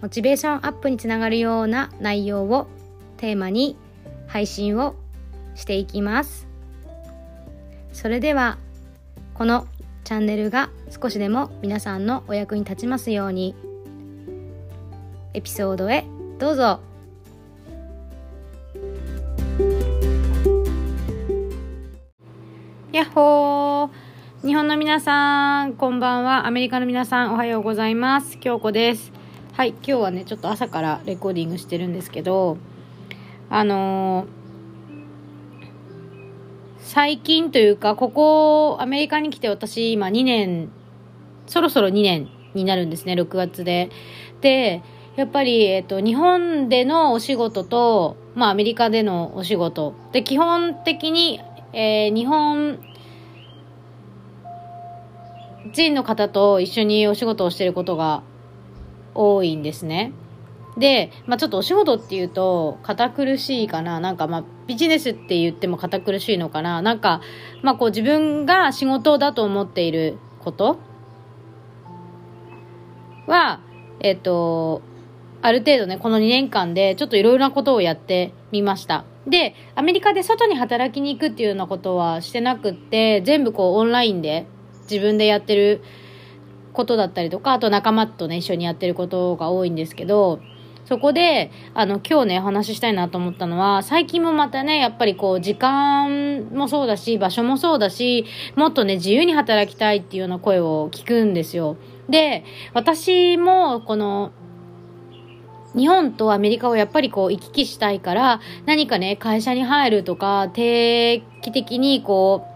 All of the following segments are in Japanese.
モチベーションアップにつながるような内容をテーマに配信をしていきます。それではこのチャンネルが少しでも皆さんのお役に立ちますようにエピソードへどうぞ。やっほー。日本の皆さんこんばんは。アメリカの皆さんおはようございます。京子です。はい今日はねちょっと朝からレコーディングしてるんですけどあのー最近というかここアメリカに来て私今2年そろそろ2年になるんですね6月で。でやっぱり、えっと、日本でのお仕事と、まあ、アメリカでのお仕事。で基本的に、えー日本人の方と一緒にお仕事をしてることが多いんですね。で、まあちょっとお仕事っていうと堅苦しいかな。なんかまあビジネスって言っても堅苦しいのかな。なんか、まあこう自分が仕事だと思っていることは、えっと、ある程度ね、この2年間でちょっといろいろなことをやってみました。で、アメリカで外に働きに行くっていうようなことはしてなくって、全部こうオンラインで自分でやってることだったりとか、あと仲間とね、一緒にやってることが多いんですけど、そこで、あの、今日ね、お話ししたいなと思ったのは、最近もまたね、やっぱりこう、時間もそうだし、場所もそうだし、もっとね、自由に働きたいっていうような声を聞くんですよ。で、私も、この、日本とアメリカをやっぱりこう行き来したいから、何かね、会社に入るとか、定期的にこう、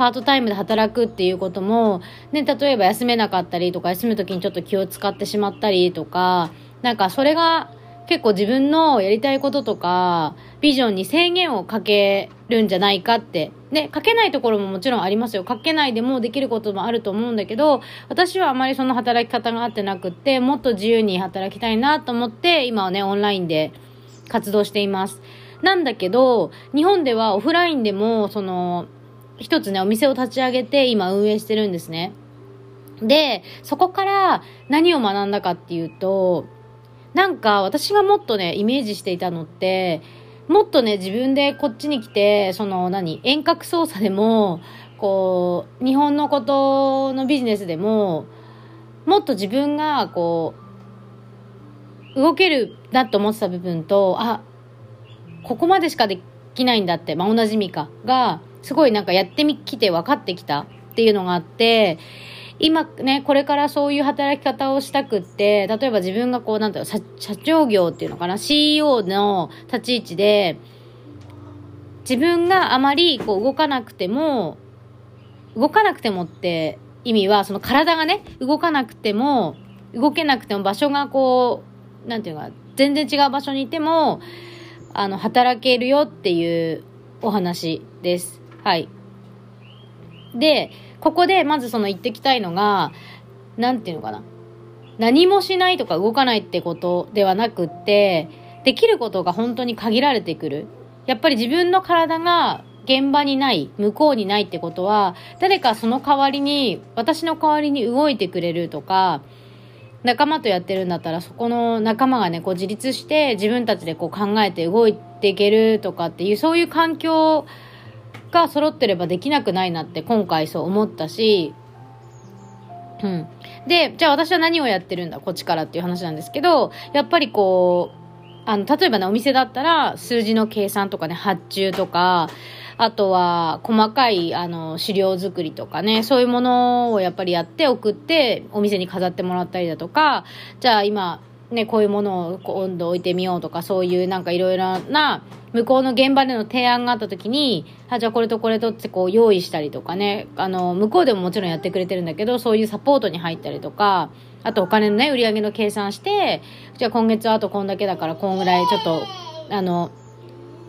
パートタイムで働くっていうことも、ね、例えば休めなかったりとか、休む時にちょっと気を使ってしまったりとか、なんかそれが結構自分のやりたいこととか、ビジョンに制限をかけるんじゃないかって。ね、かけないところももちろんありますよ。かけないでもできることもあると思うんだけど、私はあまりその働き方が合ってなくって、もっと自由に働きたいなと思って、今はね、オンラインで活動しています。なんだけど、日本ではオフラインでも、その、一つね、お店を立ち上げて今運営してるんですね。で、そこから何を学んだかっていうと、なんか私がもっとね、イメージしていたのって、もっとね、自分でこっちに来て、その何、遠隔操作でも、こう、日本のことのビジネスでも、もっと自分がこう、動けるなと思ってた部分と、あ、ここまでしかできないんだって、まあ、同じ意味か、が、すごいなんかやってみきて分かってきたっていうのがあって、今ね、これからそういう働き方をしたくって、例えば自分がこう、なんていう、社長業っていうのかな、CEO の立ち位置で、自分があまりこう動かなくても、動かなくてもって意味は、その体がね、動かなくても、動けなくても場所がこう、なんていうか、全然違う場所にいても、あの、働けるよっていうお話です。はい。で、ここでまずその言ってきたいのが、なんていうのかな。何もしないとか動かないってことではなくって、できることが本当に限られてくる。やっぱり自分の体が現場にない、向こうにないってことは、誰かその代わりに、私の代わりに動いてくれるとか、仲間とやってるんだったら、そこの仲間がね、こう自立して自分たちでこう考えて動いていけるとかっていう、そういう環境が揃ってればできなくないなって今回そう思ったし、うん。で、じゃあ私は何をやってるんだ、こっちからっていう話なんですけど、やっぱりこう、あの、例えばね、お店だったら、数字の計算とかね、発注とか、あとは、細かい、あの、資料作りとかね、そういうものをやっぱりやって送って、お店に飾ってもらったりだとか、じゃあ今、ね、こういうものを今度置いてみようとか、そういうなんかいろいろな、向こうの現場での提案があった時に、あ、じゃあこれとこれとってこう用意したりとかね、あの、向こうでももちろんやってくれてるんだけど、そういうサポートに入ったりとか、あとお金のね、売り上げの計算して、じゃあ今月はあとこんだけだからこんぐらいちょっとあの、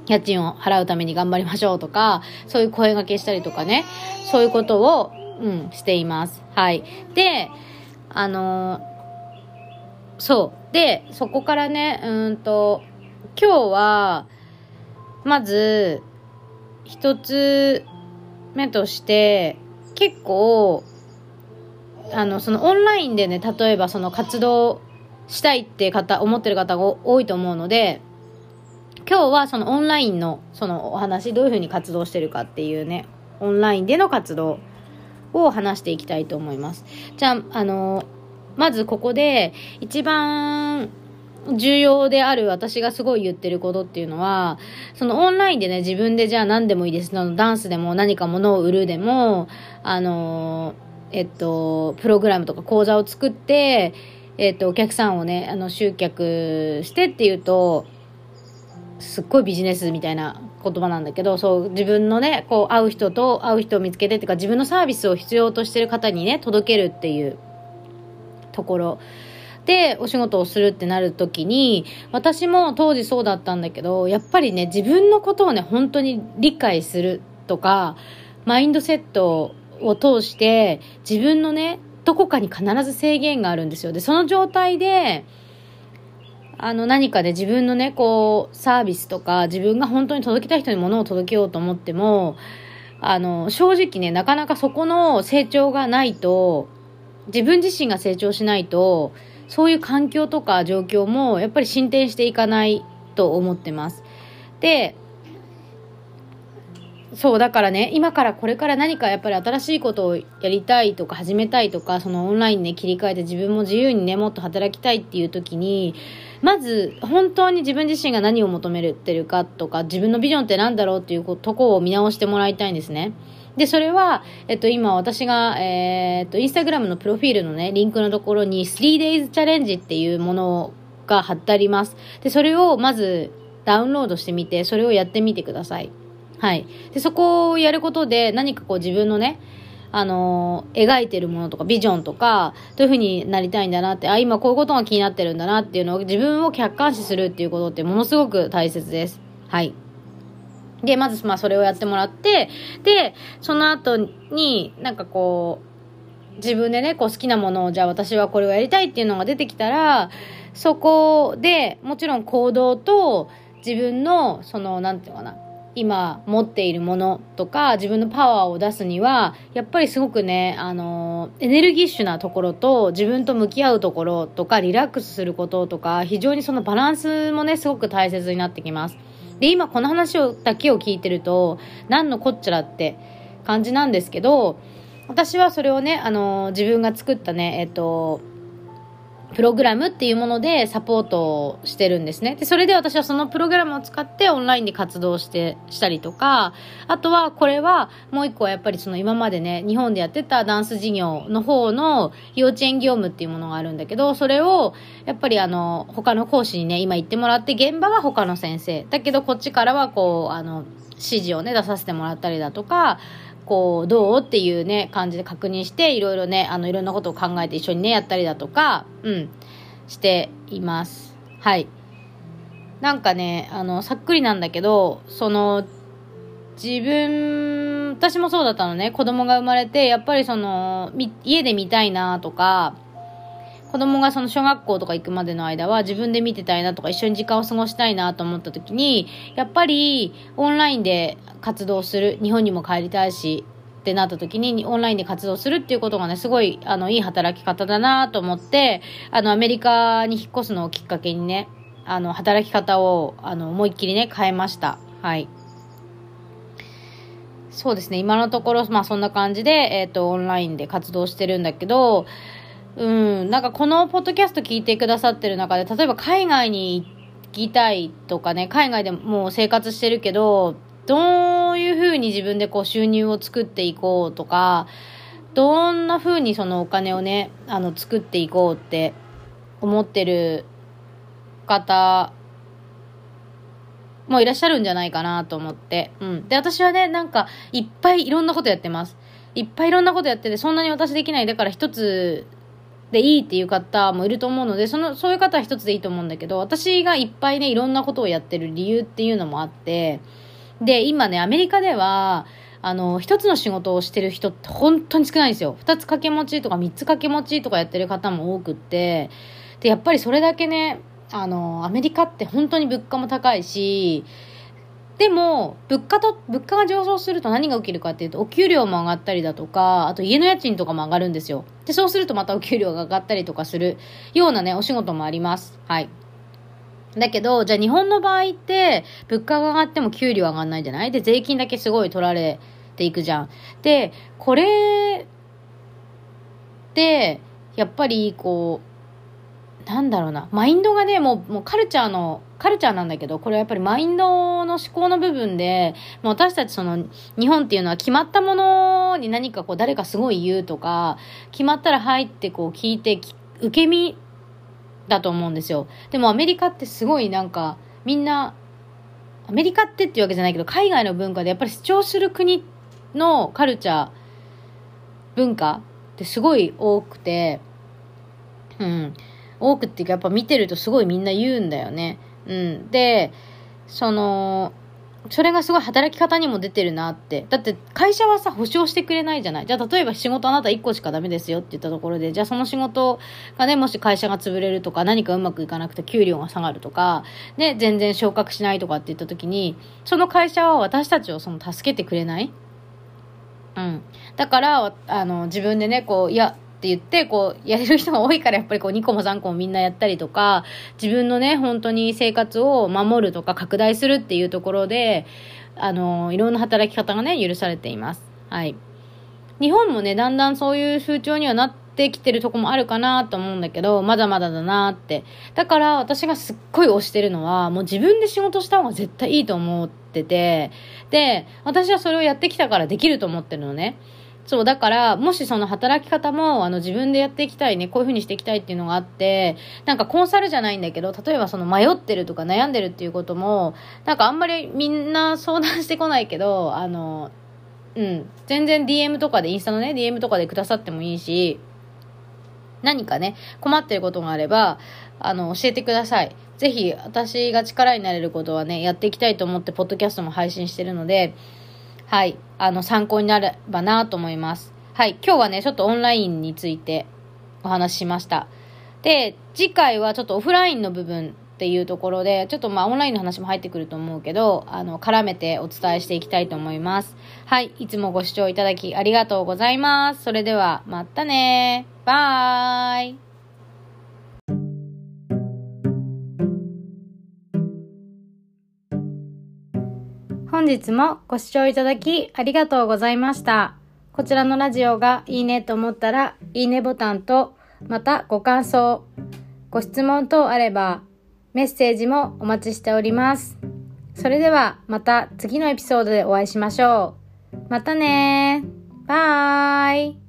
家賃を払うために頑張りましょうとか、そういう声掛けしたりとかね、そういうことを、うん、しています。はい。で、あの、そう。で、そこからね、うんと、今日は、まず、一つ目として、結構、あの、そのオンラインでね、例えばその活動したいって方、思ってる方が多いと思うので、今日はそのオンラインのそのお話、どういうふうに活動してるかっていうね、オンラインでの活動を話していきたいと思います。じゃあ、あの、まずここで一番重要である私がすごい言ってることっていうのは、そのオンラインでね、自分でじゃあ何でもいいです。のダンスでも何か物を売るでも、あの、えっと、プログラムとか講座を作って、えっと、お客さんをね、あの、集客してっていうと、すっごいビジネスみたいな言葉なんだけど、そう、自分のね、こう、会う人と会う人を見つけてっていうか、自分のサービスを必要としてる方にね、届けるっていうところ。で、お仕事をするってなるときに、私も当時そうだったんだけど、やっぱりね、自分のことをね、本当に理解するとか、マインドセットを通して、自分のね、どこかに必ず制限があるんですよ。で、その状態で、あの何かで自分のね、こう、サービスとか、自分が本当に届けたい人に物を届けようと思っても、あの、正直ね、なかなかそこの成長がないと、自分自身が成長しないと、そういう環境とか状況もやっぱり進展していかないと思ってます。で、そう、だからね、今からこれから何かやっぱり新しいことをやりたいとか始めたいとか、そのオンラインね、切り替えて自分も自由にね、もっと働きたいっていう時に、まず、本当に自分自身が何を求めてるかとか、自分のビジョンって何だろうっていうとこを見直してもらいたいんですね。で、それは、えっと、今私が、えー、っと、インスタグラムのプロフィールのね、リンクのところに 3days チャレンジっていうものが貼ってあります。で、それをまずダウンロードしてみて、それをやってみてください。はい。で、そこをやることで何かこう自分のね、あの、描いてるものとかビジョンとか、どういう風になりたいんだなって、あ、今こういうことが気になってるんだなっていうのを自分を客観視するっていうことってものすごく大切です。はい。で、まずまあそれをやってもらって、で、その後になんかこう、自分でね、こう好きなものを、じゃあ私はこれをやりたいっていうのが出てきたら、そこでもちろん行動と自分の、その、なんていうかな、今持っているものとか自分のパワーを出すにはやっぱりすごくねあのエネルギッシュなところと自分と向き合うところとかリラックスすることとか非常にそのバランスもねすごく大切になってきます。で今この話をだけを聞いてると何のこっちゃらって感じなんですけど私はそれをねあの自分が作ったねえっとプログラムっていうものでサポートをしてるんですね。で、それで私はそのプログラムを使ってオンラインで活動して、したりとか、あとはこれはもう一個はやっぱりその今までね、日本でやってたダンス事業の方の幼稚園業務っていうものがあるんだけど、それをやっぱりあの、他の講師にね、今言ってもらって、現場は他の先生。だけどこっちからはこう、あの、指示をね、出させてもらったりだとか、こう、どうっていうね、感じで確認して、いろいろね、あの、いろんなことを考えて一緒にね、やったりだとか、うん、しています。はい。なんかね、あの、さっくりなんだけど、その、自分、私もそうだったのね、子供が生まれて、やっぱりその、家で見たいなとか、子供がその小学校とか行くまでの間は自分で見てたいなとか一緒に時間を過ごしたいなと思った時に、やっぱりオンラインで活動する、日本にも帰りたいし、ってなった時にオンラインで活動するっていうことがね、すごい、あの、いい働き方だなと思って、あの、アメリカに引っ越すのをきっかけにね、あの、働き方を、あの、思いっきりね、変えました。はい。そうですね、今のところ、まあそんな感じで、えっ、ー、と、オンラインで活動してるんだけど、うん、なんかこのポッドキャスト聞いてくださってる中で、例えば海外に行きたいとかね、海外でもう生活してるけど、どういうふうに自分でこう収入を作っていこうとか、どんなふうにそのお金をね、あの、作っていこうって思ってる方もいらっしゃるんじゃないかなと思って。うん。で、私はね、なんか、いっぱいいろんなことやってます。いっぱいいろんなことやってて、そんなに私できない。だから一つでいいっていう方もいると思うので、その、そういう方は一つでいいと思うんだけど、私がいっぱいね、いろんなことをやってる理由っていうのもあって、で、今ね、アメリカでは、あの、一つの仕事をしてる人って本当に少ないんですよ。二つ掛け持ちとか三つ掛け持ちとかやってる方も多くって、で、やっぱりそれだけね、あの、アメリカって本当に物価も高いし、でも、物価と、物価が上昇すると何が起きるかっていうと、お給料も上がったりだとか、あと家の家賃とかも上がるんですよ。で、そうするとまたお給料が上がったりとかするようなね、お仕事もあります。はい。だけど、じゃあ日本の場合って、物価が上がっても給料上がんないじゃない？で、税金だけすごい取られていくじゃん。で、これって、やっぱりこう、なんだろうな、マインドがね、もう、もうカルチャーの、カルチャーなんだけど、これはやっぱりマインドの思考の部分で、もう私たちその、日本っていうのは決まったものに何かこう誰かすごい言うとか、決まったら入ってこう聞いて、受け身だと思うんですよ。でもアメリカってすごいなんか、みんな、アメリカってっていうわけじゃないけど、海外の文化でやっぱり主張する国のカルチャー、文化ってすごい多くて、うん。多くっていうかやっぱ見てるとすごいみんな言うんだよね。うん。で、その、それがすごい働き方にも出てるなって。だって会社はさ、保証してくれないじゃない。じゃあ例えば仕事あなた1個しかダメですよって言ったところで、じゃあその仕事がね、もし会社が潰れるとか、何かうまくいかなくて給料が下がるとか、ね、全然昇格しないとかって言った時に、その会社は私たちをその助けてくれないうん。だから、あの、自分でね、こう、いや、って言って、こう、やれる人が多いからやっぱりこう2個も3個もみんなやったりとか、自分のね、本当に生活を守るとか拡大するっていうところで、あの、いろんな働き方がね、許されています。はい。日本もね、だんだんそういう風潮にはなってきてるとこもあるかなと思うんだけど、まだまだだなって。だから私がすっごい推してるのは、もう自分で仕事した方が絶対いいと思ってて、で、私はそれをやってきたからできると思ってるのね。そう、だから、もしその働き方も、あの、自分でやっていきたいね、こういう風にしていきたいっていうのがあって、なんかコンサルじゃないんだけど、例えばその迷ってるとか悩んでるっていうことも、なんかあんまりみんな相談してこないけど、あの、うん、全然 DM とかで、インスタのね、DM とかでくださってもいいし、何かね、困ってることがあれば、あの、教えてください。ぜひ、私が力になれることはね、やっていきたいと思って、ポッドキャストも配信してるので、はい、あの、参考になればなと思います。はい、今日はね、ちょっとオンラインについてお話ししました。で、次回はちょっとオフラインの部分っていうところで、ちょっとまあオンラインの話も入ってくると思うけど、あの、絡めてお伝えしていきたいと思います。はい、いつもご視聴いただきありがとうございます。それでは、またねバイ本日もご視聴いただきありがとうございました。こちらのラジオがいいねと思ったら、いいねボタンと、またご感想、ご質問等あれば、メッセージもお待ちしております。それではまた次のエピソードでお会いしましょう。またねバイ